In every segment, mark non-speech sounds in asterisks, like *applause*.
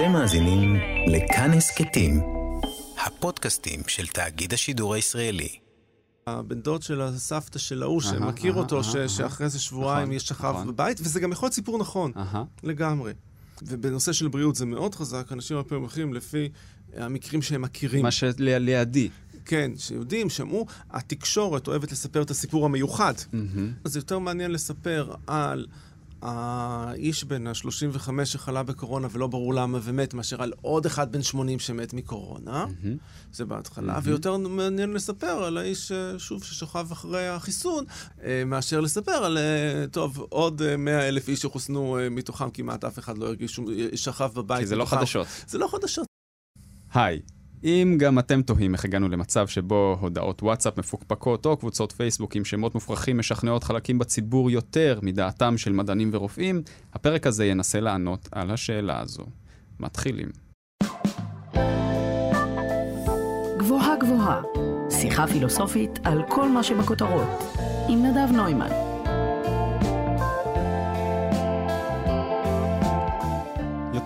אתם מאזינים לכאן הסכתים, הפודקאסטים של תאגיד השידור הישראלי. הבן דוד של הסבתא של ההוא, שמכיר אותו, שאחרי איזה שבועיים נכון, יש שכב נכון. בבית, וזה גם יכול להיות סיפור נכון. לגמרי. ובנושא של בריאות זה מאוד חזק, אנשים הרבה פעמים הולכים לפי המקרים שהם מכירים. מה שלידי. כן, שיודעים, שמעו, התקשורת אוהבת לספר את הסיפור המיוחד. אז יותר מעניין לספר על האיש בן ה-35 שחלה בקורונה ולא ברור למה ומת, מאשר על עוד אחד בן 80 שמת מקורונה. זה בהתחלה. ויותר מעניין לספר על האיש, אה, שוב, ששכב אחרי החיסון, אה, מאשר לספר על, אה, טוב, עוד אה, 100 אלף איש שחוסנו, מתוכם כמעט אף אחד לא הרגיש שכב בבית. כי זה לא מתוכם. חדשות. זה לא חדשות. היי, אם גם אתם תוהים איך הגענו למצב שבו הודעות וואטסאפ מפוקפקות או קבוצות פייסבוק עם שמות מופרכים משכנעות חלקים בציבור יותר מדעתם של מדענים ורופאים, הפרק הזה ינסה לענות על השאלה הזו. מתחילים. גבוהה גבוהה, שיחה פילוסופית על כל מה שבכותרות, עם נדב נוימן.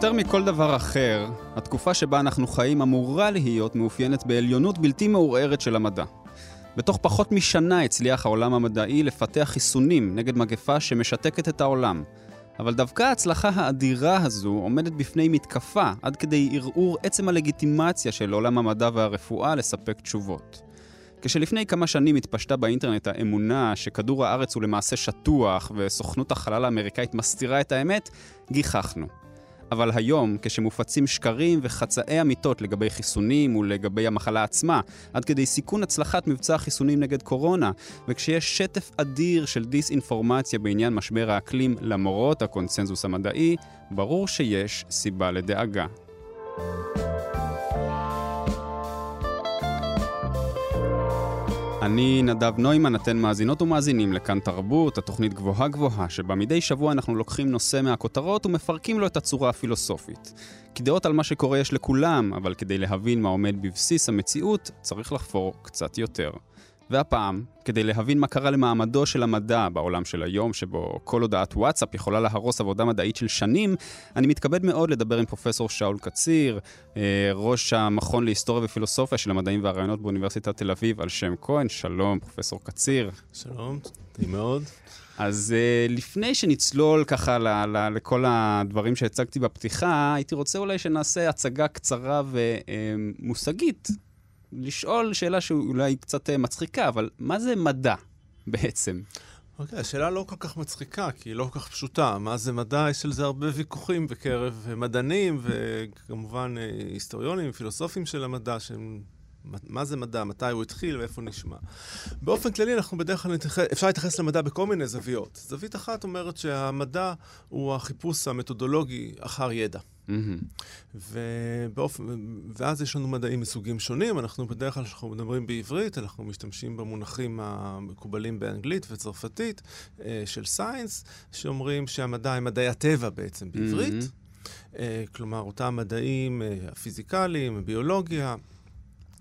יותר מכל דבר אחר, התקופה שבה אנחנו חיים אמורה להיות מאופיינת בעליונות בלתי מעורערת של המדע. בתוך פחות משנה הצליח העולם המדעי לפתח חיסונים נגד מגפה שמשתקת את העולם. אבל דווקא ההצלחה האדירה הזו עומדת בפני מתקפה עד כדי ערעור עצם הלגיטימציה של עולם המדע והרפואה לספק תשובות. כשלפני כמה שנים התפשטה באינטרנט האמונה שכדור הארץ הוא למעשה שטוח וסוכנות החלל האמריקאית מסתירה את האמת, גיחכנו. אבל היום, כשמופצים שקרים וחצאי אמיתות לגבי חיסונים ולגבי המחלה עצמה, עד כדי סיכון הצלחת מבצע החיסונים נגד קורונה, וכשיש שטף אדיר של דיסאינפורמציה בעניין משבר האקלים למרות הקונצנזוס המדעי, ברור שיש סיבה לדאגה. אני נדב נוימן, אתן מאזינות ומאזינים לכאן תרבות, התוכנית גבוהה גבוהה, שבה מדי שבוע אנחנו לוקחים נושא מהכותרות ומפרקים לו את הצורה הפילוסופית. כי דעות על מה שקורה יש לכולם, אבל כדי להבין מה עומד בבסיס המציאות, צריך לחפור קצת יותר. והפעם, כדי להבין מה קרה למעמדו של המדע בעולם של היום, שבו כל הודעת וואטסאפ יכולה להרוס עבודה מדעית של שנים, אני מתכבד מאוד לדבר עם פרופסור שאול קציר, אה, ראש המכון להיסטוריה ופילוסופיה של המדעים והרעיונות באוניברסיטת תל אביב, על שם כהן. שלום, פרופסור קציר. שלום, נעים מאוד. אז uh, לפני שנצלול ככה ל- ל- לכל הדברים שהצגתי בפתיחה, הייתי רוצה אולי שנעשה הצגה קצרה ומושגית. לשאול שאלה שאולי קצת אה, מצחיקה, אבל מה זה מדע בעצם? אוקיי, השאלה לא כל כך מצחיקה, כי היא לא כל כך פשוטה. מה זה מדע? יש על זה הרבה ויכוחים בקרב אה, מדענים, וכמובן אה, היסטוריונים, פילוסופים של המדע, שהם... מה זה מדע, מתי הוא התחיל ואיפה הוא נשמע. באופן כללי, אנחנו בדרך כלל נתייחס, אפשר להתייחס למדע בכל מיני זוויות. זווית אחת אומרת שהמדע הוא החיפוש המתודולוגי אחר ידע. מהמם. ובאופן, ואז יש לנו מדעים מסוגים שונים. אנחנו בדרך כלל, כשאנחנו מדברים בעברית, אנחנו משתמשים במונחים המקובלים באנגלית וצרפתית אה, של סיינס, שאומרים שהמדע הם מדעי הטבע בעצם בעברית. אה, כלומר, אותם מדעים אה, הפיזיקליים, הביולוגיה.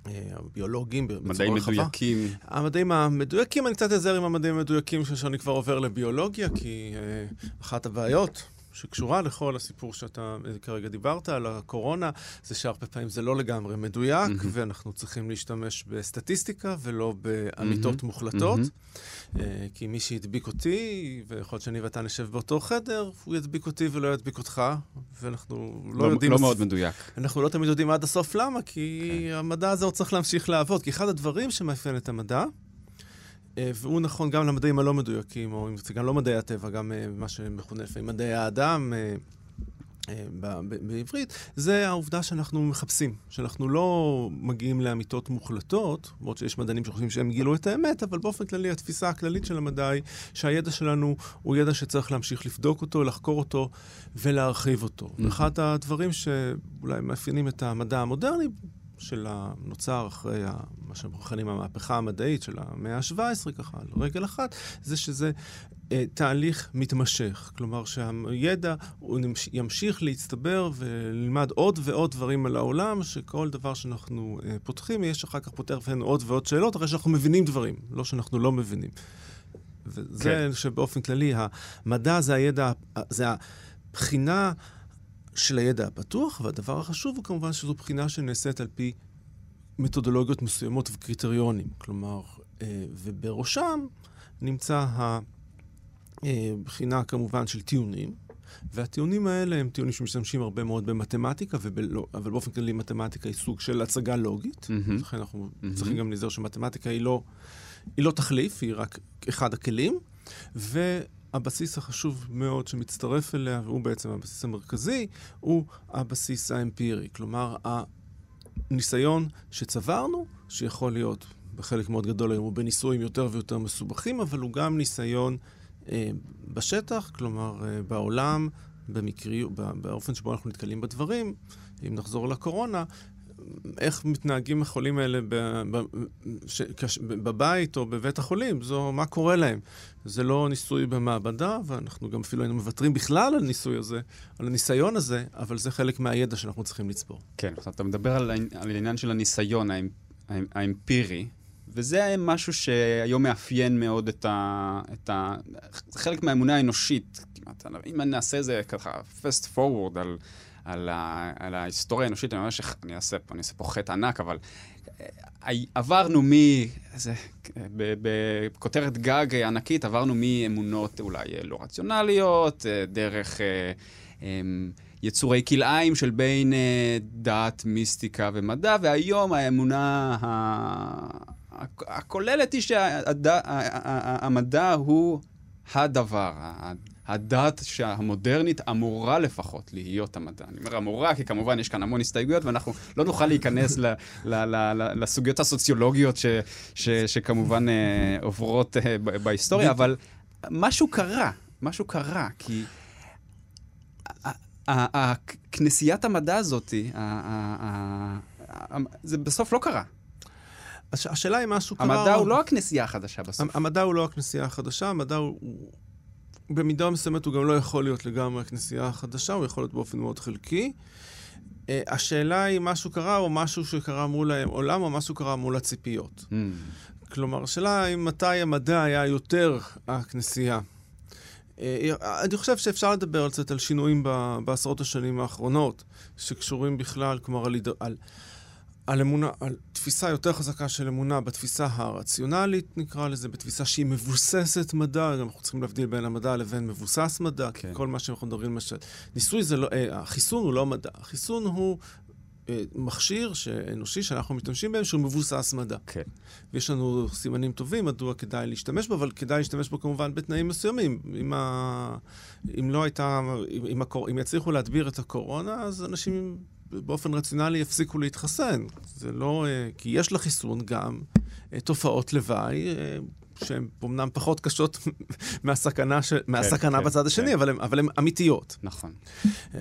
אה, הביולוגים מדעים רחבה. מדויקים. המדעים המדויקים, אני קצת אעזר עם המדעים המדויקים כשאני כבר עובר לביולוגיה, כי אה, אחת הבעיות שקשורה לכל הסיפור שאתה כרגע דיברת על הקורונה, זה שהרבה פעמים זה לא לגמרי מדויק, מהמם. ואנחנו צריכים להשתמש בסטטיסטיקה ולא באמיתות מוחלטות. מהמם. אה, כי מי שהדביק אותי, ויכול להיות שאני ואתה נשב באותו חדר, הוא ידביק אותי ולא ידביק אותך, ואנחנו לא, לא, יודעים... לא מאוד מדויק. אנחנו לא תמיד יודעים עד הסוף למה, כי כן. המדע הזה עוד צריך להמשיך לעבוד. כי אחד הדברים שמאפיין את המדע, והוא נכון גם למדעים הלא מדויקים, או אם זה גם לא מדעי הטבע, גם אה, מה שמכונה לפעמים מדעי האדם, אה, אה, בעברית, זה העובדה שאנחנו מחפשים, שאנחנו לא מגיעים לאמיתות מוחלטות, למרות שיש מדענים שחושבים שהם גילו את האמת, אבל באופן כללי התפיסה הכללית של המדע היא שהידע שלנו הוא ידע שצריך להמשיך לבדוק אותו, לחקור אותו ולהרחיב אותו. Mhm. ואחד הדברים שאולי מאפיינים את המדע המודרני, של הנוצר אחרי מה שאנחנו מכנים המהפכה המדעית של המאה ה-17, ככה על רגל אחת, זה שזה אה, תהליך מתמשך. כלומר שהידע הוא נמש- ימשיך להצטבר וללמד עוד ועוד דברים על העולם, שכל דבר שאנחנו אה, פותחים, יש אחר כך פותר בפנינו עוד ועוד שאלות, אחרי שאנחנו מבינים דברים, לא שאנחנו לא מבינים. וזה כן. שבאופן כללי, המדע זה הידע, זה הבחינה של הידע הפתוח, והדבר החשוב הוא כמובן שזו בחינה שנעשית על פי מתודולוגיות מסוימות וקריטריונים. כלומר, אה, ובראשם נמצא הבחינה כמובן של טיעונים, והטיעונים האלה הם טיעונים שמשתמשים הרבה מאוד במתמטיקה, ובלא, אבל באופן כללי מתמטיקה היא סוג של הצגה לוגית. Mm-hmm. לכן אנחנו mm-hmm. צריכים גם להיזהר שמתמטיקה היא לא, היא לא תחליף, היא רק אחד הכלים. והבסיס החשוב מאוד שמצטרף אליה, והוא בעצם הבסיס המרכזי, הוא הבסיס האמפירי. כלומר, הניסיון שצברנו, שיכול להיות בחלק מאוד גדול היום, הוא בניסויים יותר ויותר מסובכים, אבל הוא גם ניסיון אה, בשטח, כלומר אה, בעולם, במקרי, באופן שבו אנחנו נתקלים בדברים. אם נחזור לקורונה, איך מתנהגים החולים האלה ב, ב, ש, כש, בבית או בבית החולים, זו מה קורה להם. זה לא ניסוי במעבדה, ואנחנו גם אפילו היינו מוותרים בכלל על הניסוי הזה, על הניסיון הזה, אבל זה חלק מהידע שאנחנו צריכים לצבור. כן, אתה מדבר על, על העניין של הניסיון האמפירי, וזה משהו שהיום מאפיין מאוד את ה... את ה חלק מהאמונה האנושית. כמעט, אם אני אעשה איזה ככה fast forward על, על, ה, על ההיסטוריה האנושית, אני ממש, אני אעשה פה, אני אעשה פה חטא ענק, אבל אה, עברנו מ... איזה... בכותרת גג ענקית, עברנו מאמונות אולי לא רציונליות, אה, דרך... אה, אמ, יצורי כלאיים של בין דת, מיסטיקה ומדע, והיום האמונה הכוללת היא שהמדע הוא הדבר, הדת המודרנית אמורה לפחות להיות המדע. אני אומר אמורה, כי כמובן יש כאן המון הסתייגויות, ואנחנו לא נוכל להיכנס ל, ל, ל, ל, לסוגיות הסוציולוגיות ש, ש, שכמובן אה, עוברות אה, בהיסטוריה, אבל משהו קרה, משהו קרה, כי... כנסיית המדע הזאת, זה בסוף לא קרה. הש, השאלה היא משהו קרה... המדע הוא לא הכנסייה החדשה בסוף. המדע הוא לא הכנסייה החדשה, המדע הוא... במידה מסוימת הוא גם לא יכול להיות לגמרי הכנסייה החדשה, הוא יכול להיות באופן מאוד חלקי. Uh, השאלה היא משהו קרה או משהו שקרה מול העולם או משהו קרה מול הציפיות. Mm. כלומר, השאלה היא מתי המדע היה יותר הכנסייה. Uh, אני חושב שאפשר לדבר קצת על שינויים בעשרות השנים האחרונות, שקשורים בכלל, כלומר, על, על, על אמונה, על תפיסה יותר חזקה של אמונה בתפיסה הרציונלית, נקרא לזה, בתפיסה שהיא מבוססת מדע, גם אנחנו צריכים להבדיל בין המדע לבין מבוסס מדע, כן. כי כל מה שאנחנו מדברים, למשל, ניסוי זה לא, אה, החיסון הוא לא מדע, החיסון הוא אה, מכשיר אנושי שאנחנו משתמשים בהם, שהוא מבוסס מדע. כן. ויש לנו סימנים טובים מדוע כדאי להשתמש בו, אבל כדאי להשתמש בו כמובן בתנאים מסוימים. אם, ה... אם לא הייתה, אם, הקור... אם יצליחו להדביר את הקורונה, אז אנשים באופן רציונלי יפסיקו להתחסן. זה לא... אה, כי יש לחיסון גם אה, תופעות לוואי. אה, שהן אומנם פחות קשות *laughs* מהסכנה, ש... כן, מהסכנה כן, בצד השני, כן. אבל, הן, אבל הן אמיתיות. נכון.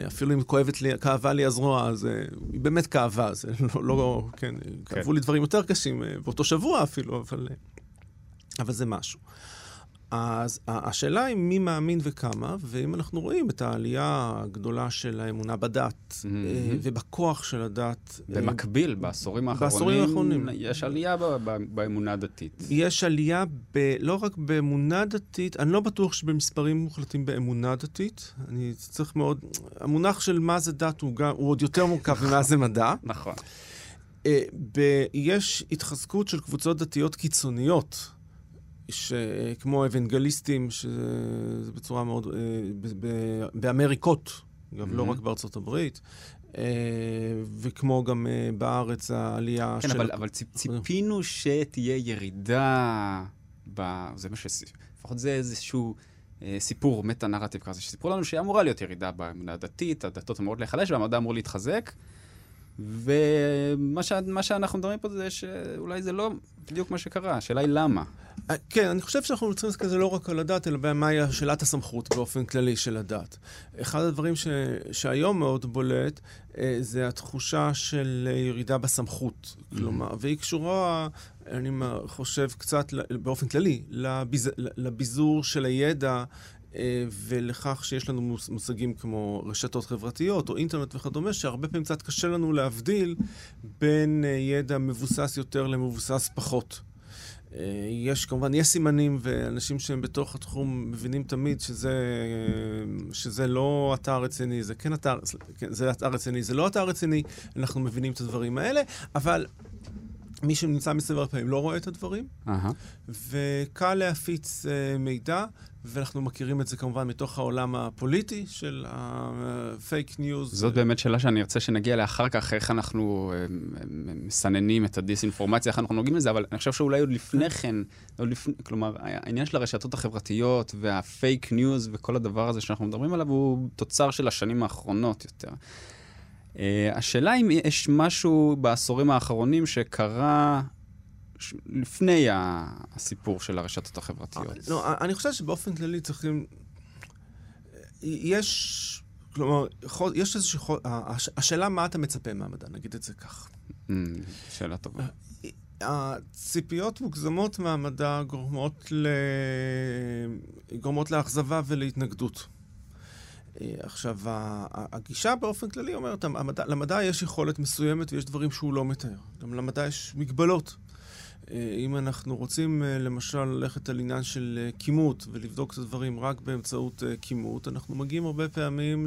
אפילו אם כואבת לי, כאבה לי הזרוע, אז היא באמת כאבה, זה *laughs* לא, לא כן, כן, כאבו לי דברים יותר קשים באותו שבוע אפילו, אבל, אבל זה משהו. אז השאלה היא מי מאמין וכמה, ואם אנחנו רואים את העלייה הגדולה של האמונה בדת mm-hmm. ובכוח של הדת. אה, במקביל, בעשורים האחרונים, בעשורים האחרונים יש עלייה באמונה הדתית. יש עלייה ב, לא רק באמונה דתית, אני לא בטוח שבמספרים מוחלטים באמונה דתית. אני צריך מאוד... המונח של מה זה דת הוא, גם, הוא עוד יותר מורכב ממה זה מדע. *laughs* נכון. ב- יש התחזקות של קבוצות דתיות קיצוניות. שכמו אבנגליסטים, שזה בצורה מאוד... אה, באמריקות, mm-hmm. לא רק בארצות הברית, אה, וכמו גם אה, בארץ העלייה כן, של... כן, אבל, אבל ציפ, ציפינו שתהיה ירידה ב... זה מה ש... לפחות זה איזשהו... סיפור מטה-נרטיב כזה, שסיפרו לנו שאמורה להיות ירידה באמונה הדתית, הדתות אמורות להיחלש והמדע אמור להתחזק. ומה ש... שאנחנו מדברים פה זה שאולי זה לא בדיוק מה שקרה, השאלה היא למה. אה, כן, אני חושב שאנחנו צריכים להסתכל זה לא רק על הדת, אלא מהי שאלת הסמכות באופן כללי של הדת. אחד הדברים ש... שהיום מאוד בולט, אה, זה התחושה של ירידה בסמכות. Mm-hmm. כלומר, והיא קשורה, אני חושב, קצת באופן כללי, לביז... לביזור של הידע ולכך שיש לנו מושגים כמו רשתות חברתיות או אינטרנט וכדומה, שהרבה פעמים קצת קשה לנו להבדיל בין אה, ידע מבוסס יותר למבוסס פחות. אה, יש כמובן, יש סימנים, ואנשים שהם בתוך התחום מבינים תמיד שזה, אה, שזה לא אתר רציני, זה כן אתר, כן, זה אתר רציני, זה לא אתר רציני, אנחנו מבינים את הדברים האלה, אבל מי שנמצא מסביב לפעמים לא רואה את הדברים, אהה. וקל להפיץ אה, מידע, ואנחנו מכירים את זה כמובן מתוך העולם הפוליטי של הפייק ניוז. זאת באמת שאלה שאני ארצה שנגיע אליה אחר כך, איך אנחנו אה, אה, מסננים את הדיסאינפורמציה, איך אנחנו נוגעים לזה, אבל אני חושב שאולי עוד לפני כן, עוד לפני, כלומר, העניין של הרשתות החברתיות והפייק ניוז וכל הדבר הזה שאנחנו מדברים עליו הוא תוצר של השנים האחרונות יותר. Uh, השאלה אם יש משהו בעשורים האחרונים שקרה ש- לפני הסיפור של הרשתות החברתיות. לא, אני חושב שבאופן כללי צריכים... יש... כלומר, יש איזושהי... הש- השאלה מה אתה מצפה מהמדע, נגיד את זה כך. Mm, שאלה טובה. הציפיות מוגזמות מהמדע גורמות, ל... גורמות לאכזבה ולהתנגדות. אה, עכשיו, הגישה באופן כללי אומרת, המדע, למדע יש יכולת מסוימת ויש דברים שהוא לא מתאר. גם למדע יש מגבלות. אה, אם אנחנו רוצים אה, למשל ללכת על עניין של כימות ולבדוק את הדברים רק באמצעות כימות, אנחנו מגיעים הרבה פעמים.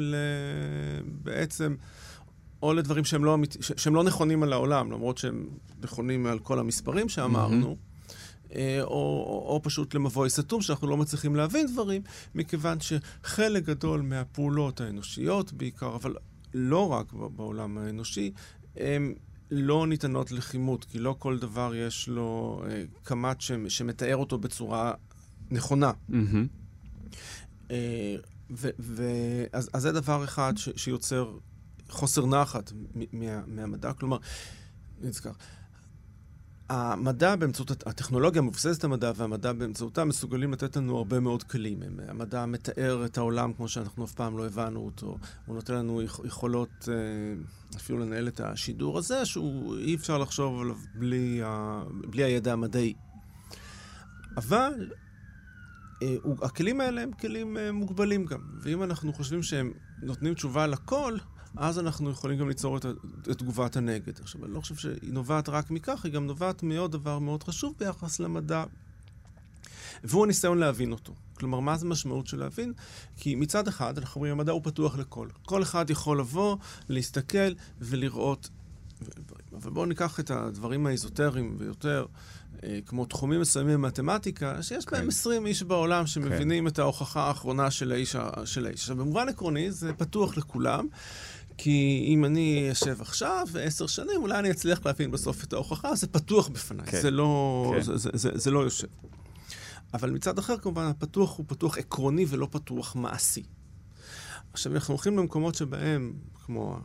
בעצם או לדברים שהם לא, שהם לא נכונים על העולם, למרות שהם נכונים על כל המספרים שאמרנו. אה, או, או, או פשוט למבוי סתום, שאנחנו לא מצליחים להבין דברים, מכיוון שחלק גדול מהפעולות האנושיות בעיקר, אבל לא רק בעולם האנושי, הן לא ניתנות לכימות, כי לא כל דבר יש לו אה, קמ"ט ש- שמתאר אותו בצורה נכונה. מהמם. אה, ו- ו- אז, אז זה דבר אחד ש- שיוצר חוסר נחת מ- מה, מהמדע. כלומר, נזכר, המדע באמצעות, הט- הטכנולוגיה מבוססת המדע והמדע באמצעותה מסוגלים לתת לנו הרבה מאוד כלים. המדע מתאר את העולם כמו שאנחנו אף פעם לא הבנו אותו. הוא נותן לנו יכ- יכולות אה, אפילו לנהל את השידור הזה, שהוא אי אפשר לחשוב עליו בלי, ה, בלי הידע המדעי. אבל אה, הכלים האלה הם כלים אה, מוגבלים גם, ואם אנחנו חושבים שהם נותנים תשובה לכל, אז אנחנו יכולים גם ליצור את, את תגובת הנגד. עכשיו, אני לא חושב שהיא נובעת רק מכך, היא גם נובעת מעוד דבר מאוד חשוב ביחס למדע, והוא הניסיון להבין אותו. כלומר, מה זה משמעות של להבין? כי מצד אחד, אנחנו אומרים, המדע הוא פתוח לכל. כל אחד יכול לבוא, להסתכל ולראות. אבל בואו ניקח את הדברים האזוטריים ביותר, אה, כמו תחומים מסוימים במתמטיקה, שיש כן. בהם 20 איש בעולם שמבינים את ההוכחה האחרונה של האיש. ה- של האיש. עכשיו, במובן עקרוני זה פתוח לכולם. כי אם אני אשב עכשיו, עשר שנים, אולי אני אצליח להבין בסוף את ההוכחה, זה פתוח בפניי. כן. זה, לא, כן. זה, זה, זה, זה לא יושב. אבל מצד אחר, כמובן, הפתוח הוא פתוח עקרוני ולא פתוח מעשי. עכשיו, אנחנו הולכים למקומות שבהם, כמו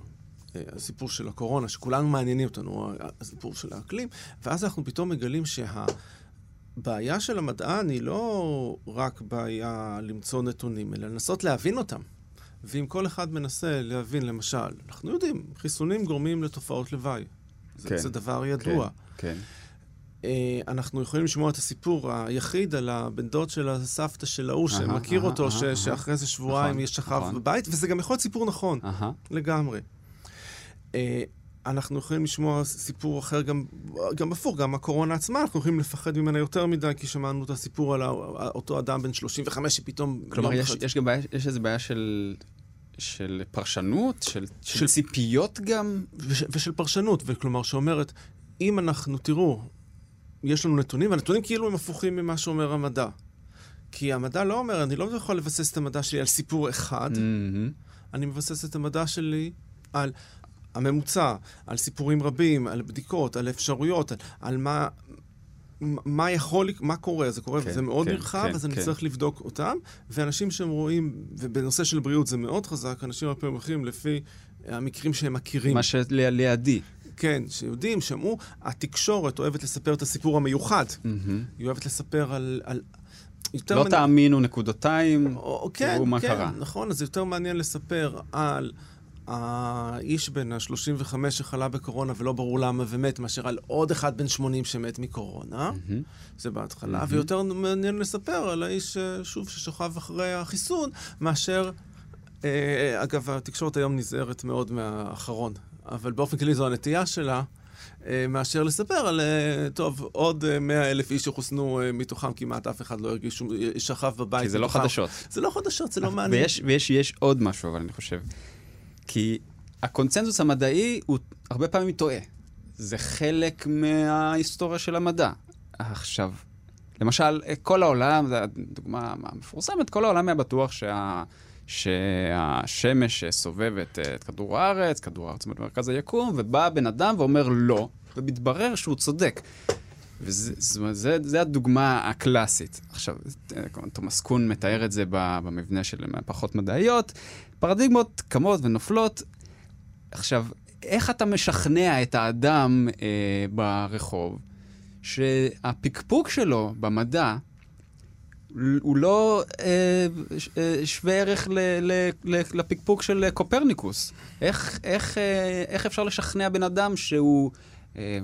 אה, הסיפור של הקורונה, שכולנו מעניינים אותנו, הסיפור של האקלים, ואז אנחנו פתאום מגלים שהבעיה של המדען היא לא רק בעיה למצוא נתונים, אלא לנסות להבין אותם. ואם כל אחד מנסה להבין, למשל, אנחנו יודעים, חיסונים גורמים לתופעות לוואי. זה, כן. זה דבר ידוע. כן. אה, אנחנו יכולים לשמוע את הסיפור היחיד על הבן דוד של הסבתא של ההוא, שמכיר אותו, ש-. שאחרי זה שבועיים נכון, יש שכב נכון. בבית, וזה גם יכול להיות סיפור נכון. לגמרי. אנחנו יכולים לשמוע סיפור אחר גם, גם הפוך, גם הקורונה עצמה, אנחנו יכולים לפחד ממנה יותר מדי, כי שמענו את הסיפור על אותו אדם בן 35 שפתאום... כלומר, יש, אחד- יש גם בעיה, יש איזו בעיה של, של פרשנות, של, של, של- ציפיות גם. וש, ושל פרשנות, וכלומר שאומרת, אם אנחנו, תראו, יש לנו נתונים, והנתונים כאילו הם הפוכים ממה שאומר המדע. כי המדע לא אומר, אני לא יכול לבסס את המדע שלי על סיפור אחד, מהמם. אני מבסס את המדע שלי על הממוצע, על סיפורים רבים, על בדיקות, על אפשרויות, על, על מה... מה יכול, מה קורה, זה קורה, כן, זה מאוד כן, נרחב, כן, אז אני כן. צריך לבדוק אותם. ואנשים שהם רואים, ובנושא של בריאות זה מאוד חזק, אנשים הרבה פעמים הולכים לפי המקרים שהם מכירים. מה שלידי. כן, שיודעים, שמעו, התקשורת אוהבת לספר את הסיפור המיוחד. מהמם. היא אוהבת לספר על... על יותר לא מעניין- תאמינו נקודתיים. או, כן, תראו מה כן, קרה. נכון, אז יותר מעניין לספר על האיש בן ה-35 שחלה בקורונה ולא ברור למה ומת, מאשר על עוד אחד בן 80 שמת מקורונה. מהמם. זה בהתחלה, מהמם. ויותר מעניין לספר על האיש, אה, שוב, ששכב אחרי החיסון, מאשר... אה, אגב, התקשורת היום נזהרת מאוד מהאחרון, אבל באופן כללי זו הנטייה שלה. אה, מאשר לספר על, אה, טוב, עוד 100 אלף איש שחוסנו, מתוכם כמעט אף אחד לא הרגיש שכב בבית. כי זה לא מתוכם. חדשות. זה לא חדשות, זה לא מעניין. ויש, ויש יש עוד משהו, אבל אני חושב. כי הקונצנזוס המדעי הוא הרבה פעמים טועה. זה חלק מההיסטוריה של המדע. עכשיו, למשל, כל העולם, זו הדוגמה המפורסמת, כל העולם היה בטוח שה... שהשמש סובבת את כדור הארץ, כדור הארץ במרכז היקום, ובא בן אדם ואומר לא, ומתברר שהוא צודק. וזה הדוגמה הקלאסית. עכשיו, תומאס קון מתאר את זה במבנה של פחות מדעיות. פרדיגמות קמות ונופלות. עכשיו, איך אתה משכנע את האדם אה, ברחוב שהפקפוק שלו במדע הוא לא אה, אה, שווה ערך ל, ל, ל, לפקפוק של קופרניקוס. איך, איך, אה, איך אפשר לשכנע בן אדם שהוא אה,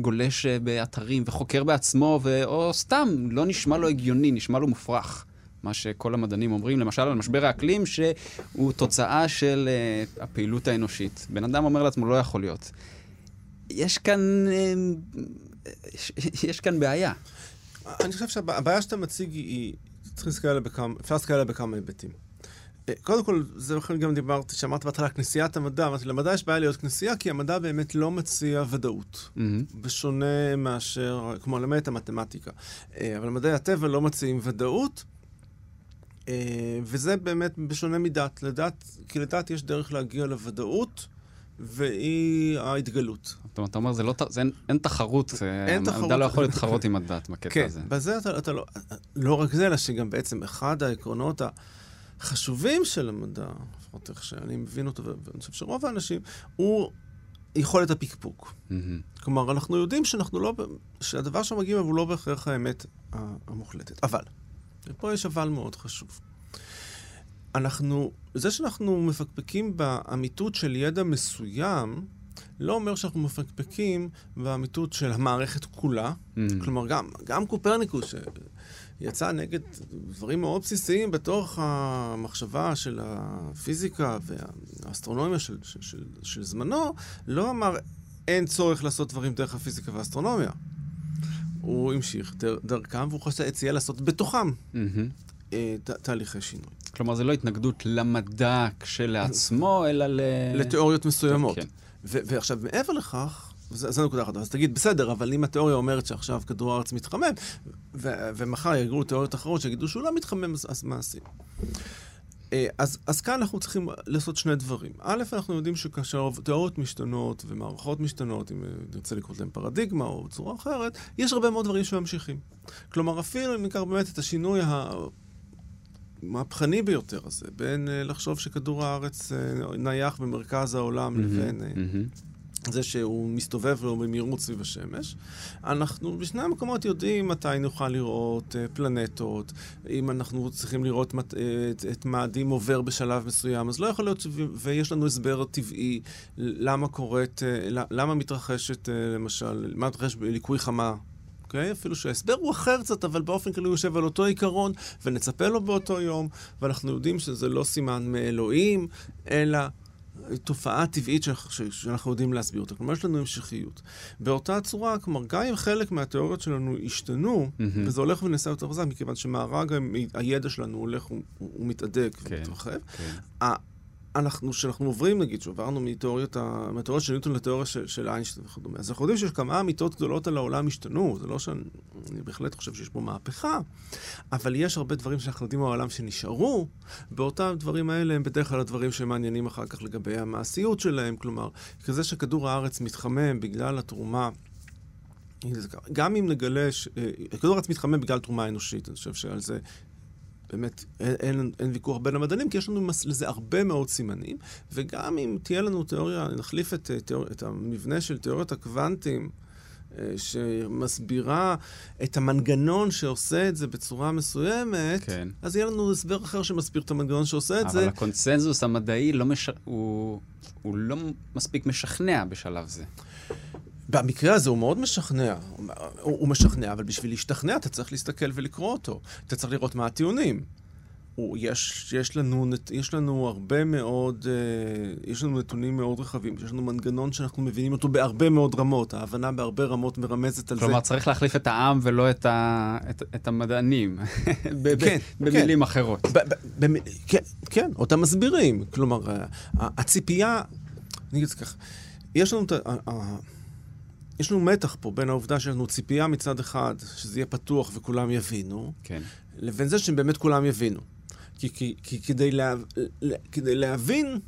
גולש באתרים וחוקר בעצמו, ו, או סתם, לא נשמע לו הגיוני, נשמע לו מופרך. מה שכל המדענים אומרים, למשל על משבר האקלים, שהוא תוצאה של uh, הפעילות האנושית. בן אדם אומר לעצמו, לא יכול להיות. יש כאן, uh, יש כאן בעיה. אני חושב שהבעיה שאתה מציג היא, צריך להסתכל עליה בכמה, אפשר להסתכל עליה בכמה היבטים. קודם כל, זה לכן גם דיברתי, שאמרת בהתחלה, כנסיית המדע, אמרתי, למדע יש בעיה להיות כנסייה, כי המדע באמת לא מציע ודאות. Mm-hmm. בשונה מאשר, כמו למד המתמטיקה. אבל מדעי הטבע לא מציעים ודאות, וזה באמת בשונה מדת. לדת, כי לדת יש דרך להגיע לוודאות, והיא ההתגלות. זאת אומרת, אתה אומר, זה לא, זה אין, אין תחרות, אה, אין תחרות. המדע לא יכול להתחרות עם הדת בקטע כן, הזה. כן, בזה אתה, אתה לא... לא רק זה, אלא שגם בעצם אחד העקרונות החשובים של המדע, לפחות איך שאני מבין אותו, ואני חושב שרוב האנשים, הוא יכולת הפקפוק. כלומר, אנחנו יודעים שאנחנו לא... שהדבר שמגיעים אליו הוא לא בהכרח האמת המוחלטת. אבל... ופה יש אבל מאוד חשוב. אנחנו, זה שאנחנו מפקפקים באמיתות של ידע מסוים, לא אומר שאנחנו מפקפקים באמיתות של המערכת כולה. Mm. כלומר, גם, גם קופרניקוס, שיצא נגד דברים מאוד בסיסיים בתוך המחשבה של הפיזיקה והאסטרונומיה של, של, של, של זמנו, לא אמר אין צורך לעשות דברים דרך הפיזיקה והאסטרונומיה. הוא המשיך דר, דרכם, והוא חושב, הציע לעשות בתוכם. אה, תהליכי שינוי. כלומר, זה לא התנגדות למדע כשלעצמו, אלא ל... לתיאוריות מסוימות. כן. ו- ועכשיו, מעבר לכך, זו נקודה אחת. אז תגיד, בסדר, אבל אם התיאוריה אומרת שעכשיו כדור הארץ מתחמם, ומחר יגרו תיאוריות אחרות שיגידו שהוא לא מתחמם, אז, מה עושים? אה, אז, אז כאן אנחנו צריכים לעשות שני דברים. א', אנחנו יודעים שכאשר תיאוריות משתנות ומערכות משתנות, אם נרצה לקרוא להם פרדיגמה או בצורה אחרת, יש הרבה מאוד דברים שממשיכים. כלומר, אפילו אם ניקח באמת את השינוי המהפכני ביותר הזה, בין uh, לחשוב שכדור הארץ uh, נייח במרכז העולם mm-hmm, לבין... Uh, mm-hmm. זה שהוא מסתובב לו במהירות סביב השמש. אנחנו בשני המקומות יודעים מתי נוכל לראות uh, פלנטות, אם אנחנו צריכים לראות מת, uh, את, את מאדים עובר בשלב מסוים, אז לא יכול להיות, ויש לנו הסבר טבעי למה קורית, uh, למה מתרחשת, למשל, מה מתרחש בליקוי חמה. Okay? אוקיי? אפילו שההסבר הוא אחר קצת, אבל באופן כללי הוא יושב על אותו עיקרון, ונצפה לו באותו יום, ואנחנו יודעים שזה לא סימן מאלוהים, אלא תופעה טבעית שאנחנו יודעים להסביר אותה. כלומר, יש לנו המשכיות. באותה צורה, כלומר, גם אם חלק מהתיאוריות שלנו השתנו, mm-hmm. וזה הולך ונעשה יותר חזק, מכיוון שמארג הידע שלנו הולך ומתהדק כן, ומתרחב, כן. אנחנו, כשאנחנו עוברים, נגיד, שעברנו מתיאוריות, מהתיאוריה של ניוטון לתיאוריה של, של איינשטיין וכדומה, אז אנחנו יודעים שיש כמה אמיתות גדולות על העולם השתנו, זה לא שאני בהחלט חושב שיש פה מהפכה, אבל יש הרבה דברים שאנחנו יודעים מהעולם שנשארו, באותם דברים האלה הם בדרך כלל הדברים שמעניינים אחר כך לגבי המעשיות שלהם, כלומר, כזה שכדור הארץ מתחמם בגלל התרומה גם אם נגלה, ש... אה, כדור הארץ מתחמם בגלל תרומה אנושית, אני חושב שעל זה באמת אין, אין, אין ויכוח בין המדענים, כי יש לנו לזה הרבה מאוד סימנים, וגם אם תהיה לנו תיאוריה, נחליף את, תיאור, את המבנה של תיאוריית הקוונטים, אה, שמסבירה את המנגנון שעושה את זה בצורה מסוימת, כן. אז יהיה לנו הסבר אחר שמסביר את המנגנון שעושה את אבל זה. אבל הקונצנזוס המדעי לא מש... הוא... הוא לא מספיק משכנע בשלב זה. במקרה הזה הוא מאוד משכנע. הוא, הוא משכנע, אבל בשביל להשתכנע אתה צריך להסתכל ולקרוא אותו. אתה צריך לראות מה הטיעונים. הוא, יש, יש, לנו, יש לנו הרבה מאוד, אה, יש לנו נתונים מאוד רחבים, יש לנו מנגנון שאנחנו מבינים אותו בהרבה מאוד רמות, ההבנה בהרבה רמות מרמזת על כלומר, זה. כלומר, צריך להחליף את העם ולא את, ה, את, את המדענים, *laughs* ב- כן, במילים כן. אחרות. ב- ב- ב- כן, כן, אותם מסבירים. כלומר, הציפייה, אני אגיד את זה ככה, יש לנו, יש לנו מתח פה בין העובדה שיש לנו ציפייה מצד אחד, שזה יהיה פתוח וכולם יבינו, כן. לבין זה שבאמת כולם יבינו. כי, כי, כי כדי, לה, כדי להבין,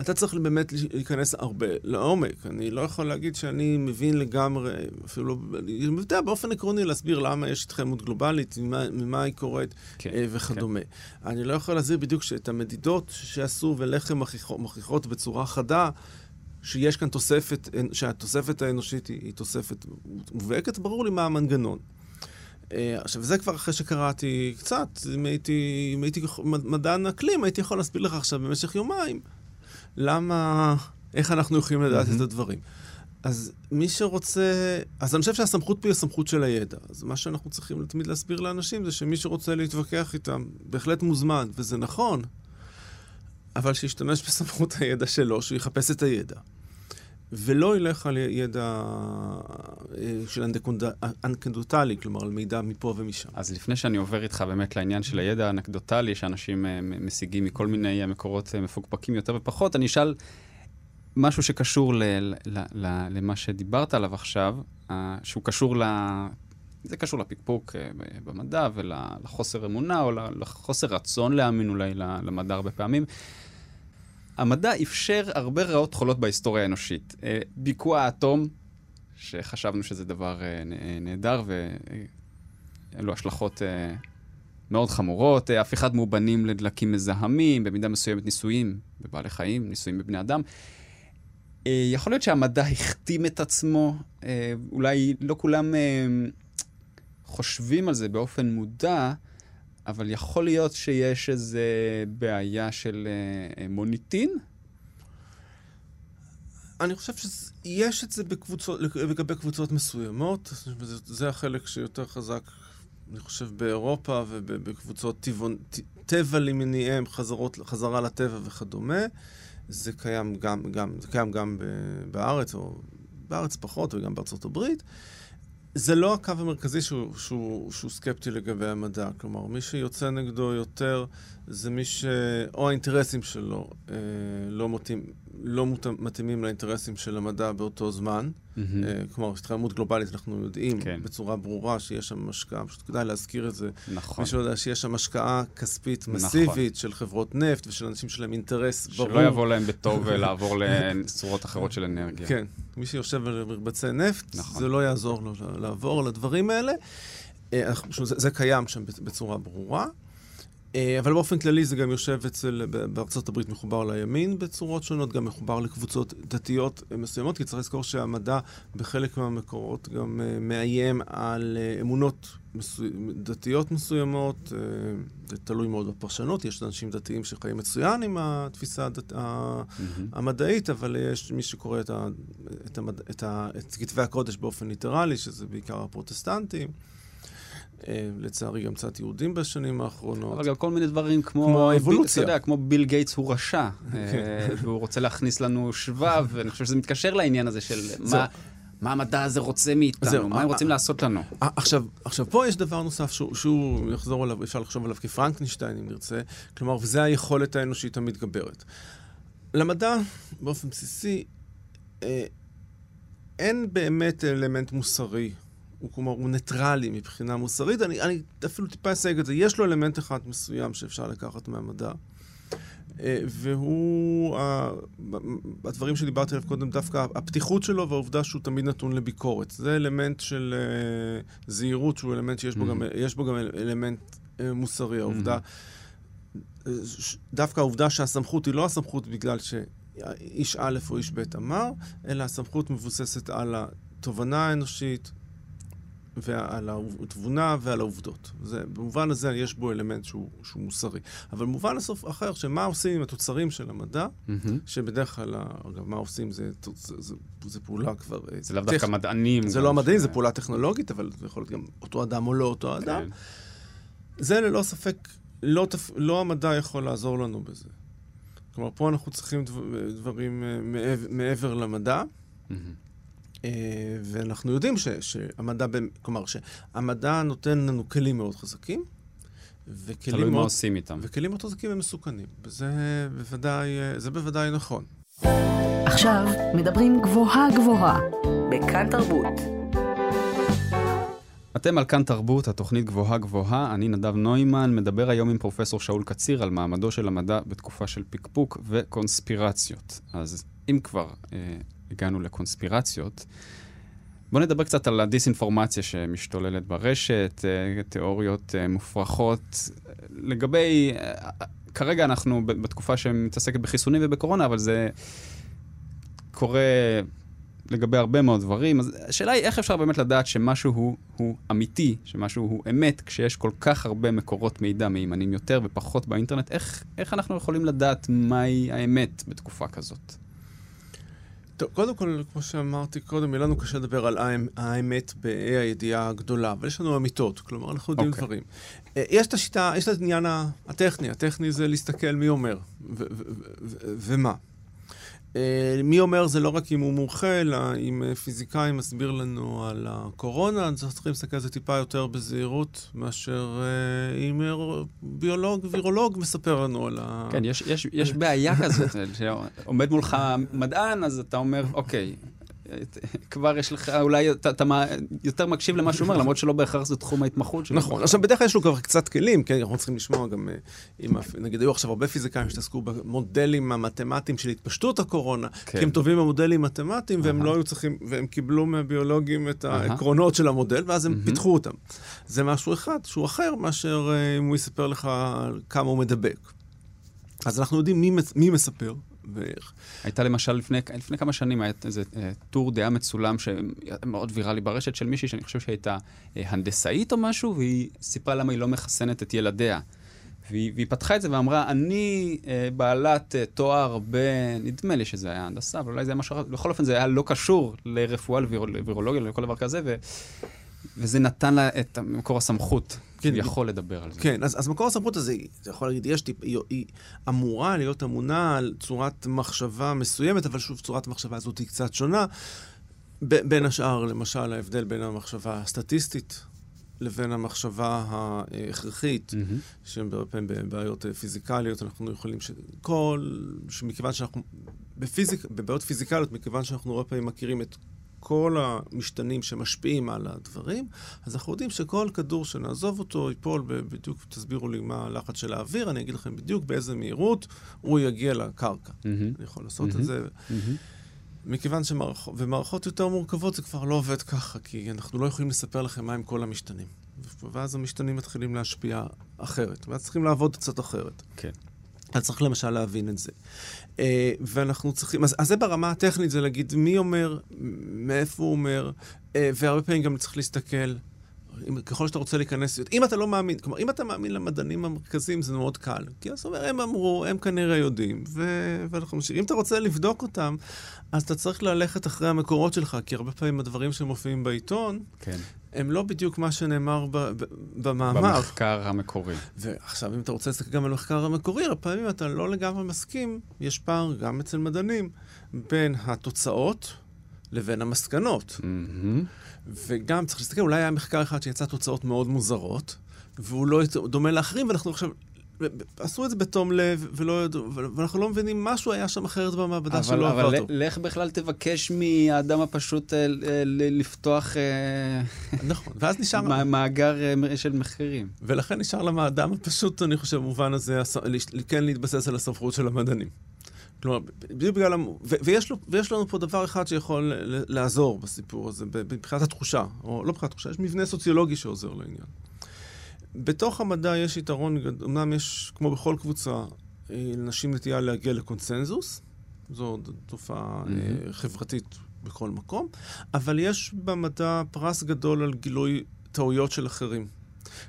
אתה צריך באמת להיכנס הרבה לעומק. אני לא יכול להגיד שאני מבין לגמרי, אפילו לא... אני יודע באופן עקרוני להסביר למה יש התחממות גלובלית, ממה, ממה היא קורית כן, אה, וכדומה. כן. אני לא יכול להסביר בדיוק את המדידות שעשו ולחם מכריחות בצורה חדה. שיש כאן תוספת, שהתוספת האנושית היא, היא תוספת מובהקת, ברור לי מה המנגנון. אה, עכשיו, זה כבר אחרי שקראתי קצת, אם הייתי, אם הייתי מדען אקלים, הייתי יכול להסביר לך עכשיו במשך יומיים למה, איך אנחנו יכולים לדעת mm-hmm. את הדברים. אז מי שרוצה, אז אני חושב שהסמכות פה היא הסמכות של הידע. אז מה שאנחנו צריכים תמיד להסביר לאנשים זה שמי שרוצה להתווכח איתם, בהחלט מוזמן, וזה נכון, אבל שישתמש בסמכות הידע שלו, שהוא יחפש את הידע. ולא ילך על ידע אה, של אנקדוטלי, כלומר על מידע מפה ומשם. אז לפני שאני עובר איתך באמת לעניין של הידע האנקדוטלי שאנשים אה, משיגים מכל מיני אה, מקורות מפוקפקים יותר ופחות, אני אשאל משהו שקשור ל- ל- ל- למה שדיברת עליו עכשיו, שהוא קשור ל... זה קשור לפקפוק במדע ולחוסר אמונה, או לחוסר רצון להאמין אולי למדע הרבה פעמים. המדע אפשר הרבה רעות חולות בהיסטוריה האנושית. אה, ביקוע האטום, שחשבנו שזה דבר אה, אה, נהדר ואין לו השלכות מאוד חמורות, הפיכת מאובנים לדלקים מזהמים, במידה מסוימת ניסויים בבעלי חיים, ניסויים בבני אדם. יכול להיות שהמדע החתים את עצמו, אולי לא כולם חושבים על זה באופן מודע, אבל יכול להיות שיש איזו בעיה של uh, מוניטין? אני חושב שיש את זה בקבוצות, לגבי קבוצות מסוימות, זה החלק שיותר חזק, אני חושב, באירופה ובקבוצות טבעון, טבע למיניהם, חזרות, חזרה לטבע וכדומה. זה קיים גם, גם, זה קיים גם בארץ, או בארץ פחות, וגם בארצות הברית. זה לא הקו המרכזי שהוא, שהוא, שהוא סקפטי לגבי המדע. כלומר, מי שיוצא נגדו יותר זה מי ש... או האינטרסים שלו אה, לא, מתאים, לא מתאימים לאינטרסים של המדע באותו זמן. Mm-hmm. אה, כלומר, התחממות גלובלית, אנחנו יודעים כן. בצורה ברורה שיש שם השקעה, פשוט כדאי להזכיר את זה. נכון. מי שיודע שיש שם השקעה כספית נכון. מסיבית נכון. של חברות נפט ושל אנשים שלהם אינטרס שלא ברור. שלא יבוא להם בטוב לעבור לצורות אחרות של אנרגיה. כן, מי שיושב על מרבצי נפט, נכון. זה לא יעזור לו לעבור לדברים האלה. אה, זה, זה קיים שם בצורה ברורה. אה, אבל באופן כללי זה גם יושב אצל, בארצות הברית מחובר לימין בצורות שונות, גם מחובר לקבוצות דתיות מסוימות, כי צריך לזכור שהמדע בחלק מהמקורות גם uh, מאיים על uh, אמונות מסו... דתיות מסוימות, זה תלוי מאוד בפרשנות, יש אנשים דתיים שחיים מצוין עם התפיסה הדת... mm-hmm. המדעית, אבל יש מי שקורא את, ה... את, המד... את, ה... את כתבי הקודש באופן ליטרלי, שזה בעיקר הפרוטסטנטים. אה, לצערי גם קצת יהודים בשנים האחרונות. אבל גם כל מיני דברים כמו... כמו האבולוציה. אתה יודע, כמו ביל גייטס הוא רשע, אה, *laughs* כן. והוא רוצה להכניס לנו שבב, ואני חושב שזה מתקשר לעניין הזה של *laughs* מה... מה המדע הזה רוצה מאיתנו? זהו, מה הם רוצים לעשות לנו? עכשיו, עכשיו, פה יש דבר נוסף שהוא, שהוא יחזור עליו, אפשר לחשוב עליו כפרנקנשטיין, אם נרצה, כלומר, וזה היכולת האנושית המתגברת. למדע, באופן בסיסי, אה, אין באמת אלמנט מוסרי הוא כלומר, הוא ניטרלי מבחינה מוסרית. אני, אני אפילו טיפה אסייג את זה. יש לו אלמנט אחד מסוים שאפשר לקחת מהמדע, אה, והוא, הדברים שדיברתי עליו קודם, דווקא הפתיחות שלו והעובדה שהוא תמיד נתון לביקורת. זה אלמנט של אה, זהירות, שהוא אלמנט שיש בו, mm-hmm. גם, יש בו גם אלמנט אה, מוסרי. העובדה, mm-hmm. דווקא העובדה שהסמכות היא לא הסמכות בגלל שאיש א' או איש ב' אמר, אלא הסמכות מבוססת על התובנה האנושית, ועל התבונה ועל העובדות. זה, במובן הזה יש בו אלמנט שהוא, שהוא מוסרי. אבל במובן הסוף אחר, שמה עושים עם התוצרים של המדע, mm-hmm. שבדרך כלל, אגב, מה עושים זה, זה, זה, זה פעולה כבר... אה, זה לאו דווקא מדענים. זה לא המדענים, ש... זה פעולה טכנולוגית, אבל זה יכול להיות גם אותו אדם או לא אותו אדם. כן. זה ללא ספק לא, תפ... לא המדע יכול לעזור לנו בזה. כלומר, פה אנחנו צריכים דבר, דברים אה, מעבר, מעבר למדע. מהמם. אה, ואנחנו יודעים ש, שהמדע, כלומר, שהמדע נותן לנו כלים מאוד חזקים, וכלים תלוי מה מאוד, עושים איתם. וכלים מאוד חזקים הם מסוכנים. וזה בוודאי, אה, זה בוודאי נכון. עכשיו מדברים גבוהה גבוהה, בכאן תרבות. אתם על כאן תרבות, התוכנית גבוהה גבוהה. אני נדב נוימן, מדבר היום עם פרופסור שאול קציר על מעמדו של המדע בתקופה של פקפוק וקונספירציות. אז אם כבר אה, הגענו לקונספירציות, בואו נדבר קצת על הדיסאינפורמציה שמשתוללת ברשת, אה, תיאוריות אה, מופרכות. לגבי, אה, כרגע אנחנו בתקופה שמתעסקת בחיסונים ובקורונה, אבל זה קורה לגבי הרבה מאוד דברים. אז השאלה היא איך אפשר באמת לדעת שמשהו הוא, הוא אמיתי, שמשהו הוא אמת, כשיש כל כך הרבה מקורות מידע מהימנים יותר ופחות באינטרנט, איך, איך אנחנו יכולים לדעת מהי האמת בתקופה כזאת? טוב, קודם כל, כמו שאמרתי קודם, יהיה לנו קשה לדבר על האמ- האמת באי הידיעה הגדולה, אבל יש לנו אמיתות, כלומר, אנחנו יודעים אוקיי. דברים. אה, יש את השיטה, יש את העניין הטכני, הטכני זה להסתכל מי אומר ומה. אה, מי אומר זה לא רק אם הוא מומחה, אלא אם אה, פיזיקאי מסביר לנו על הקורונה, אנחנו צריכים להסתכל על זה טיפה יותר בזהירות, מאשר אה, אם ביולוג, וירולוג מספר לנו על ה... כן, יש, יש, יש בעיה כזאת, שעומד מולך מדען, אז אתה אומר, אוקיי, כבר יש לך, אולי אתה, יותר מקשיב למה שהוא אומר, למרות שלא בהכרח זה תחום ההתמחות שלו. נכון, עכשיו בדרך כלל יש לו כבר קצת כלים, כן, אנחנו צריכים לשמוע גם, אה, אם, נגיד היו עכשיו הרבה פיזיקאים שהתעסקו במודלים המתמטיים של התפשטות הקורונה, כן. כי הם טובים במודלים מתמטיים, והם. לא היו צריכים, והם קיבלו מהביולוגים את. העקרונות של המודל, ואז הם. פיתחו אותם. זה משהו אחד שהוא אחר מאשר אה, אם הוא יספר לך כמה הוא מדבק. אז אנחנו יודעים מי מספר ואיך. הייתה למשל לפני, לפני כמה שנים, היה איזה אה, טור דעה מצולם שמאוד ויראלי ברשת של מישהי שאני חושב שהייתה אה, הנדסאית או משהו, והיא סיפרה למה היא לא מחסנת את ילדיה. והיא, והיא פתחה את זה ואמרה, אני אה, בעלת אה, תואר ב... נדמה לי שזה היה הנדסה, אבל אולי זה היה משהו אחר. בכל אופן, זה היה לא קשור לרפואה, לווירולוגיה, לכל דבר כזה, ו... וזה נתן לה את מקור הסמכות, כן, כביכול לדבר על זה. כן, אז, אז מקור הסמכות הזה, אתה יכול להגיד, יש טיפ, היא, היא אמורה להיות אמונה על צורת מחשבה מסוימת, אבל שוב, צורת המחשבה הזאת היא קצת שונה. ב, בין השאר, למשל, ההבדל בין המחשבה הסטטיסטית לבין המחשבה ההכרחית. שהן הרבה פעמים בבעיות פיזיקליות, אנחנו יכולים שכל, שמכיוון שאנחנו, בפיזיק, בבעיות פיזיקליות, מכיוון שאנחנו הרבה פעמים מכירים את כל המשתנים שמשפיעים על הדברים, אז אנחנו יודעים שכל כדור שנעזוב אותו ייפול, בדיוק, תסבירו לי מה הלחץ של האוויר, אני אגיד לכם בדיוק באיזה מהירות הוא יגיע לקרקע. מהמם. אני יכול לעשות מהמם. את זה. מהמם. מכיוון שמערכות, יותר מורכבות זה כבר לא עובד ככה, כי אנחנו לא יכולים לספר לכם מהם כל המשתנים. ואז המשתנים מתחילים להשפיע אחרת, ואז צריכים לעבוד קצת אחרת. כן. אז צריך למשל להבין את זה. Uh, ואנחנו צריכים, אז, אז זה ברמה הטכנית, זה להגיד מי אומר, מאיפה הוא אומר, uh, והרבה פעמים גם צריך להסתכל, אם, ככל שאתה רוצה להיכנס, אם אתה לא מאמין, כלומר, אם אתה מאמין למדענים המרכזיים, זה מאוד קל. כי אז אומר, הם אמרו, הם כנראה יודעים, ו... ואנחנו משאירים. אם אתה רוצה לבדוק אותם, אז אתה צריך ללכת אחרי המקורות שלך, כי הרבה פעמים הדברים שמופיעים בעיתון, כן. הם לא בדיוק מה שנאמר ב... ב... במאמר. במחקר המקורי. ועכשיו, אם אתה רוצה להסתכל גם על המחקר המקורי, הרבה פעמים אתה לא לגמרי מסכים, יש פער גם אצל מדענים בין התוצאות לבין המסקנות. מהמם. וגם צריך להסתכל, אולי היה מחקר אחד שיצא תוצאות מאוד מוזרות, והוא לא דומה לאחרים, ואנחנו עכשיו... עשו את זה בתום לב, ולא ידעו, ואנחנו לא מבינים, משהו היה שם אחרת במעבדה אבל, שלא אבל ל- טוב. לך בכלל תבקש מהאדם הפשוט אה, ל- לפתוח אה, *laughs* נכון, ואז נשאר... מא- מאגר אה, של מחירים. ולכן נשאר לאדם הפשוט, אני חושב, במובן הזה, כן להתבסס על הסמכות של המדענים. כלומר, בדיוק בגלל... המ- ו- ויש, לו, ויש לנו פה דבר אחד שיכול לעזור בסיפור הזה, מבחינת התחושה, או לא מבחינת התחושה, יש מבנה סוציולוגי שעוזר לעניין. בתוך המדע יש יתרון, אמנם יש, כמו בכל קבוצה, אה, לנשים נטייה להגיע לקונסנזוס, זו תופעה. אה, חברתית בכל מקום, אבל יש במדע פרס גדול על גילוי טעויות של אחרים.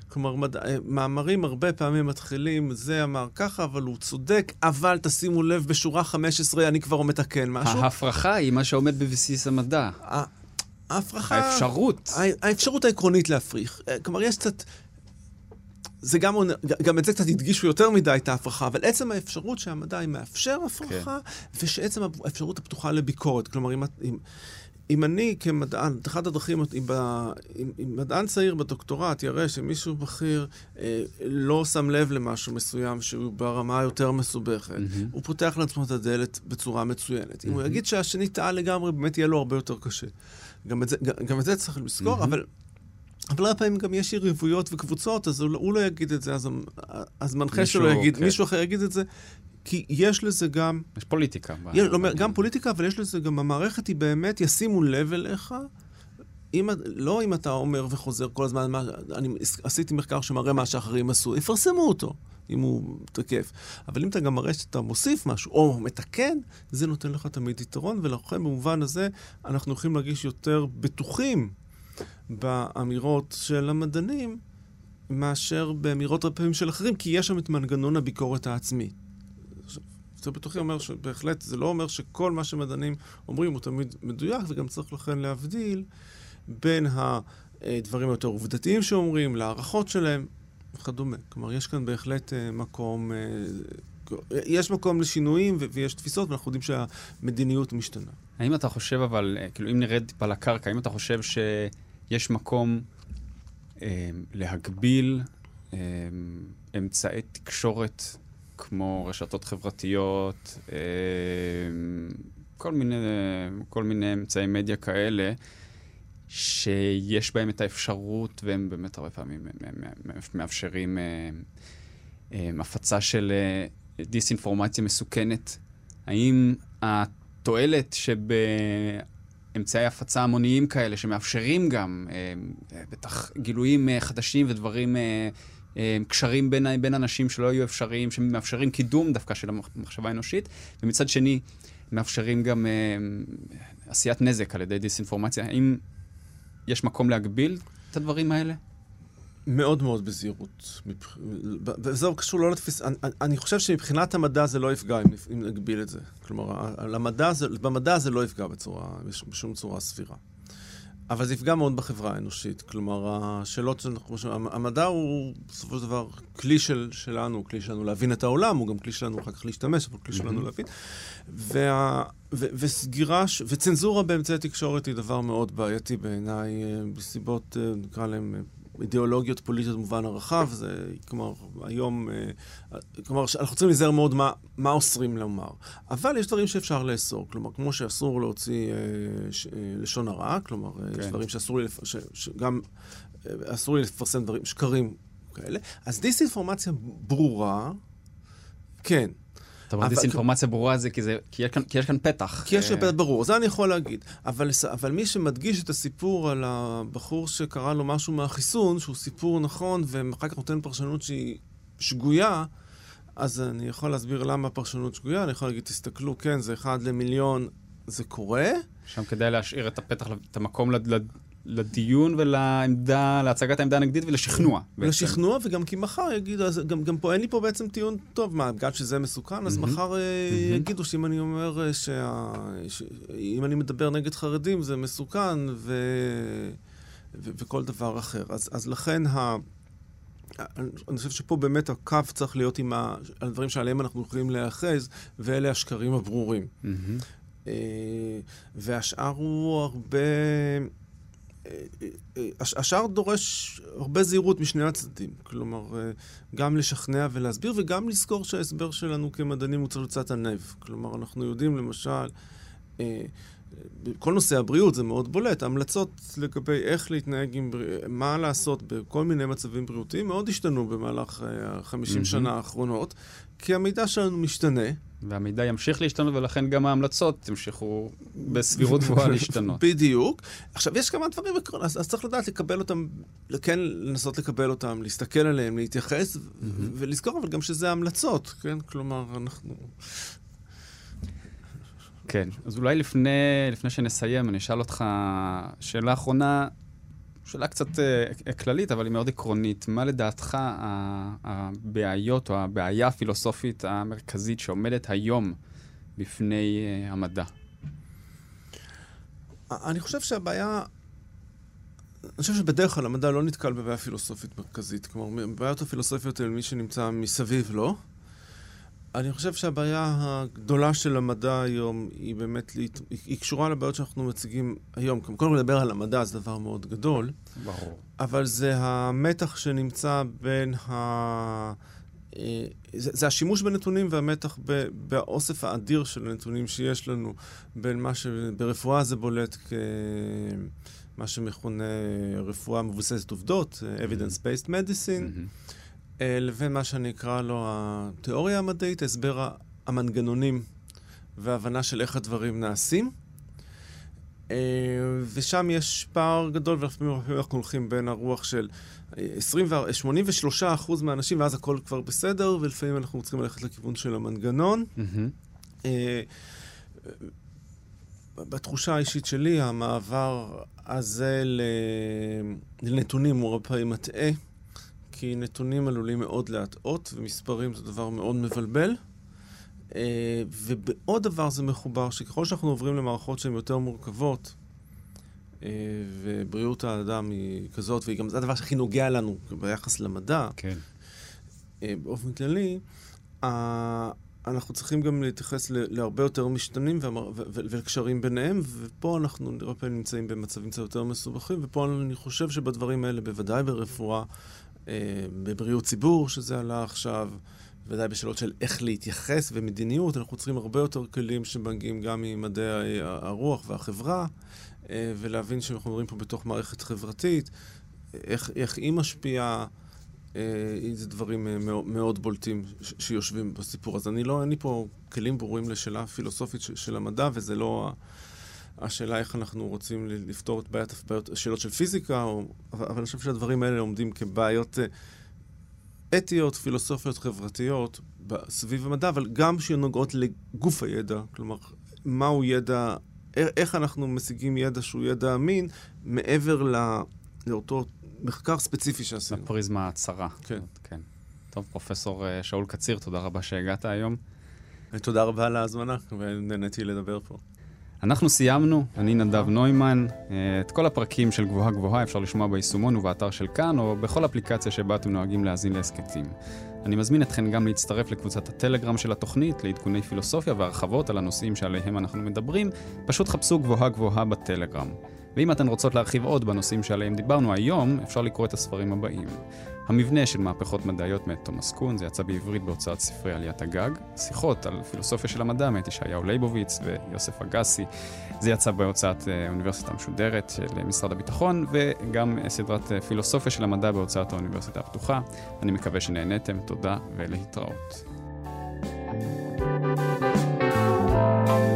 כלומר, מד... אה, מאמרים הרבה פעמים מתחילים, זה אמר ככה, אבל הוא צודק, אבל תשימו לב, בשורה 15 אני כבר מתקן משהו. ההפרחה היא מה שעומד בבסיס המדע. ההפרחה... האפשרות. הא- האפשרות העקרונית להפריך. כלומר, יש קצת... זה גם, גם את זה קצת הדגישו יותר מדי, את ההפרחה, אבל עצם האפשרות שהמדע מאפשר הפרחה, כן. ושעצם האפשרות הפתוחה לביקורת. כלומר, אם, אם, אם אני כמדען, אחת הדרכים, אם, אם, אם מדען צעיר בדוקטורט יראה שמישהו בכיר אה, לא שם לב למשהו מסוים שהוא ברמה יותר מסובכת, mm-hmm. הוא פותח לעצמו את הדלת בצורה מצוינת. Mm-hmm. אם הוא יגיד שהשני טעה לגמרי, באמת יהיה לו הרבה יותר קשה. גם את זה, גם, גם את זה צריך לזכור, mm-hmm. אבל... אבל הרבה פעמים גם יש יריבויות וקבוצות, אז הוא, לא, הוא לא יגיד את זה, אז, אז מנחה שלו יגיד, כן. מישהו אחר יגיד את זה, כי יש לזה גם... יש פוליטיקה. יש, לא, גם פוליטיקה, אבל יש לזה גם, המערכת היא באמת, ישימו לב אליך. אם, לא אם אתה אומר וחוזר כל הזמן, מה, אני עשיתי מחקר שמראה מה שאחרים עשו, יפרסמו אותו, אם הוא תקף. אבל אם אתה גם מראה שאתה מוסיף משהו, או מתקן, זה נותן לך תמיד יתרון, ולכן במובן הזה אנחנו יכולים להרגיש יותר בטוחים באמירות של המדענים, מאשר באמירות הרבה פעמים של אחרים, כי יש שם את מנגנון הביקורת העצמית. זה בטוחי אומר שבהחלט, זה לא אומר שכל מה שמדענים אומרים הוא תמיד מדויק, וגם צריך לכן להבדיל בין הדברים היותר עובדתיים שאומרים, להערכות שלהם וכדומה. כלומר, יש כאן בהחלט אה, מקום, אה, יש מקום לשינויים ויש תפיסות, ואנחנו יודעים שהמדיניות משתנה. האם אתה חושב, אבל, אה, כאילו, אם נרד טיפה לקרקע, האם אתה חושב שיש מקום אה, להגביל אה, אמצעי תקשורת כמו רשתות חברתיות, אה, כל מיני, כל מיני אמצעי מדיה כאלה, שיש בהם את האפשרות, והם באמת הרבה פעמים מאפשרים אה, אה, הפצה של דיסאינפורמציה מסוכנת. האם התועלת שבאמצעי הפצה המוניים כאלה, שמאפשרים גם בטח גילויים חדשים ודברים אה, קשרים בין, בין אנשים שלא היו אפשריים, שמאפשרים קידום דווקא של המחשבה האנושית, ומצד שני, מאפשרים גם אה, עשיית נזק על ידי דיסאינפורמציה. האם יש מקום להגביל את הדברים האלה? מאוד מאוד בזהירות. וזהו קשור לא לתפיס... אני, אני חושב שמבחינת המדע זה לא יפגע אם, אם נגביל את זה. כלומר, למדע זה, במדע זה לא יפגע בצורה, בשום צורה סבירה. אבל זה יפגע מאוד בחברה האנושית. כלומר, השאלות שאנחנו... המדע הוא בסופו של דבר כלי של, שלנו, כלי שלנו להבין את העולם, הוא גם כלי שלנו אחר כך להשתמש, אבל כלי שלנו להבין. וה, ו, וסגירה, וצנזורה באמצעי תקשורת היא דבר מאוד בעייתי בעיניי, אה, בסיבות, אה, נקרא להם, אידיאולוגיות פוליטיות במובן הרחב, זה, כלומר, היום, אה, כלומר, אנחנו צריכים להיזהר מאוד מה, מה אוסרים לומר. אבל יש דברים שאפשר לאסור, כלומר, כמו שאסור להוציא אה, ש, אה, לשון הרע, כלומר, כן. יש דברים שאסור לי, לפ... ש, שגם אסור לי לפרסם דברים, שקרים כאלה. אז דיסאינפורמציה ברורה, כן. אתה אומר דיסאינפורמציה ברורה זה כי, זה כי, יש כאן, כי יש כאן פתח. כי יש כאן פתח ברור, זה אני יכול להגיד. אבל, אבל מי שמדגיש את הסיפור על הבחור שקרה לו משהו מהחיסון, שהוא סיפור נכון, ואחר כך נותן פרשנות שהיא שגויה, אז אני יכול להסביר למה הפרשנות שגויה, אני יכול להגיד, תסתכלו, כן, זה אחד למיליון, זה קורה. שם כדאי להשאיר את הפתח, את המקום לד... לדיון ולעמדה, להצגת העמדה הנגדית ולשכנוע. לשכנוע, וגם כי מחר יגידו, אז גם, גם פה אין לי פה בעצם טיעון טוב, מה, בגלל שזה מסוכן, אז mm-hmm. מחר mm-hmm. יגידו שאם אני אומר, אה, שה... שאם אני מדבר נגד חרדים זה מסוכן, ו... ו... וכל דבר אחר. אז, אז לכן ה... אני חושב שפה באמת הקו צריך להיות עם הדברים שעליהם אנחנו יכולים להיאחז, ואלה השקרים הברורים. Mm-hmm. והשאר הוא הרבה... השאר דורש הרבה זהירות משני הצדדים. כלומר, גם לשכנע ולהסביר, וגם לזכור שההסבר שלנו כמדענים הוא צריך לצאת הנב. כלומר, אנחנו יודעים למשל, כל נושא הבריאות זה מאוד בולט, המלצות לגבי איך להתנהג עם בריאות, מה לעשות בכל מיני מצבים בריאותיים מאוד השתנו במהלך החמישים mm-hmm. שנה האחרונות, כי המידע שלנו משתנה. והמידע ימשיך להשתנות, ולכן גם ההמלצות ימשיכו בסבירות גבוהה *laughs* להשתנות. בדיוק. עכשיו, יש כמה דברים, אז, אז צריך לדעת לקבל אותם, כן לנסות לקבל אותם, להסתכל עליהם, להתייחס, mm-hmm. ולזכור אבל גם שזה המלצות, כן? כלומר, אנחנו... כן, אז אולי לפני, לפני שנסיים, אני אשאל אותך שאלה אחרונה, שאלה קצת uh, כללית, אבל היא מאוד עקרונית. מה לדעתך הבעיות או הבעיה הפילוסופית המרכזית שעומדת היום בפני uh, המדע? אני חושב שהבעיה אני חושב שבדרך כלל המדע לא נתקל בבעיה פילוסופית מרכזית. כלומר, בעיות הפילוסופיות הן מי שנמצא מסביב לו. לא. אני חושב שהבעיה הגדולה של המדע היום היא באמת, היא קשורה לבעיות שאנחנו מציגים היום. קודם כל לדבר על המדע זה דבר מאוד גדול. ברור. אבל זה המתח שנמצא בין ה... אה, זה, זה השימוש בנתונים והמתח באוסף האדיר של הנתונים שיש לנו בין מה שברפואה זה בולט כמה שמכונה רפואה מבוססת עובדות, evidence-based medicine. Mm-hmm. אה, לבין מה שאני אקרא לו התיאוריה המדעית, הסבר המנגנונים והבנה של איך הדברים נעשים. אה, ושם יש פער גדול, ולפעמים אנחנו הולכים בין הרוח של 83 אה, אחוז מהאנשים, ואז הכל כבר בסדר, ולפעמים אנחנו צריכים ללכת לכיוון של המנגנון. Mm-hmm. בתחושה האישית שלי, המעבר הזה לנתונים הוא הרבה פעמים מטעה. כי נתונים עלולים מאוד להטעות, ומספרים זה דבר מאוד מבלבל. Uh, ובעוד דבר זה מחובר, שככל שאנחנו עוברים למערכות שהן יותר מורכבות, uh, ובריאות האדם היא כזאת, והיא גם, זה הדבר שהכי נוגע לנו ביחס למדע, כן. uh, באופן כללי, אנחנו צריכים גם להתייחס להרבה יותר משתנים ולקשרים ביניהם, ופה אנחנו הרבה פעמים נמצאים במצבים קצת יותר מסובכים, ופה אני חושב שבדברים האלה, בוודאי ברפואה, אה, בבריאות ציבור, שזה עלה עכשיו, ודאי בשאלות של איך להתייחס ומדיניות, אנחנו צריכים הרבה יותר כלים שמגיעים גם ממדעי הרוח והחברה, אה, ולהבין שאנחנו מדברים פה בתוך מערכת חברתית, איך, איך היא משפיעה. אה, זה דברים מאוד, מאוד בולטים שיושבים בסיפור הזה. אני לא, אין לי פה כלים ברורים לשאלה פילוסופית של המדע, וזה לא השאלה איך אנחנו רוצים לפתור את בעיית, בעיות, שאלות של פיזיקה, או, אבל אני חושב שהדברים האלה עומדים כבעיות אה, אתיות, פילוסופיות, חברתיות, סביב המדע, אבל גם שנוגעות לגוף הידע, כלומר, מהו ידע, איך אנחנו משיגים ידע שהוא ידע אמין, מעבר לא, לאותו מחקר ספציפי שעשינו. בפריזמה הצרה. כן. כן. טוב, פרופסור אה, שאול קציר, תודה רבה שהגעת היום. תודה רבה על ההזמנה, ונהניתי לדבר פה. אנחנו סיימנו, אני נדב נוימן. את כל הפרקים של גבוהה גבוהה אפשר לשמוע ביישומון ובאתר של כאן, או בכל אפליקציה שבה אתם נוהגים להאזין להסכתים. אני מזמין אתכם גם להצטרף לקבוצת הטלגרם של התוכנית, לעדכוני פילוסופיה והרחבות על הנושאים שעליהם אנחנו מדברים. פשוט חפשו גבוהה גבוהה בטלגרם. ואם אתן רוצות להרחיב עוד בנושאים שעליהם דיברנו היום, אפשר לקרוא את הספרים הבאים. המבנה של מהפכות מדעיות מאת תומאס קון, זה יצא בעברית בהוצאת ספרי עליית הגג. שיחות על פילוסופיה של המדע מאת ישעיהו ליבוביץ ויוסף אגסי, זה יצא בהוצאת אה, האוניברסיטה המשודרת של משרד הביטחון, וגם אה, סדרת אה, פילוסופיה של המדע בהוצאת האוניברסיטה הפתוחה. אני מקווה שנהניתם, תודה ולהתראות. מאזינים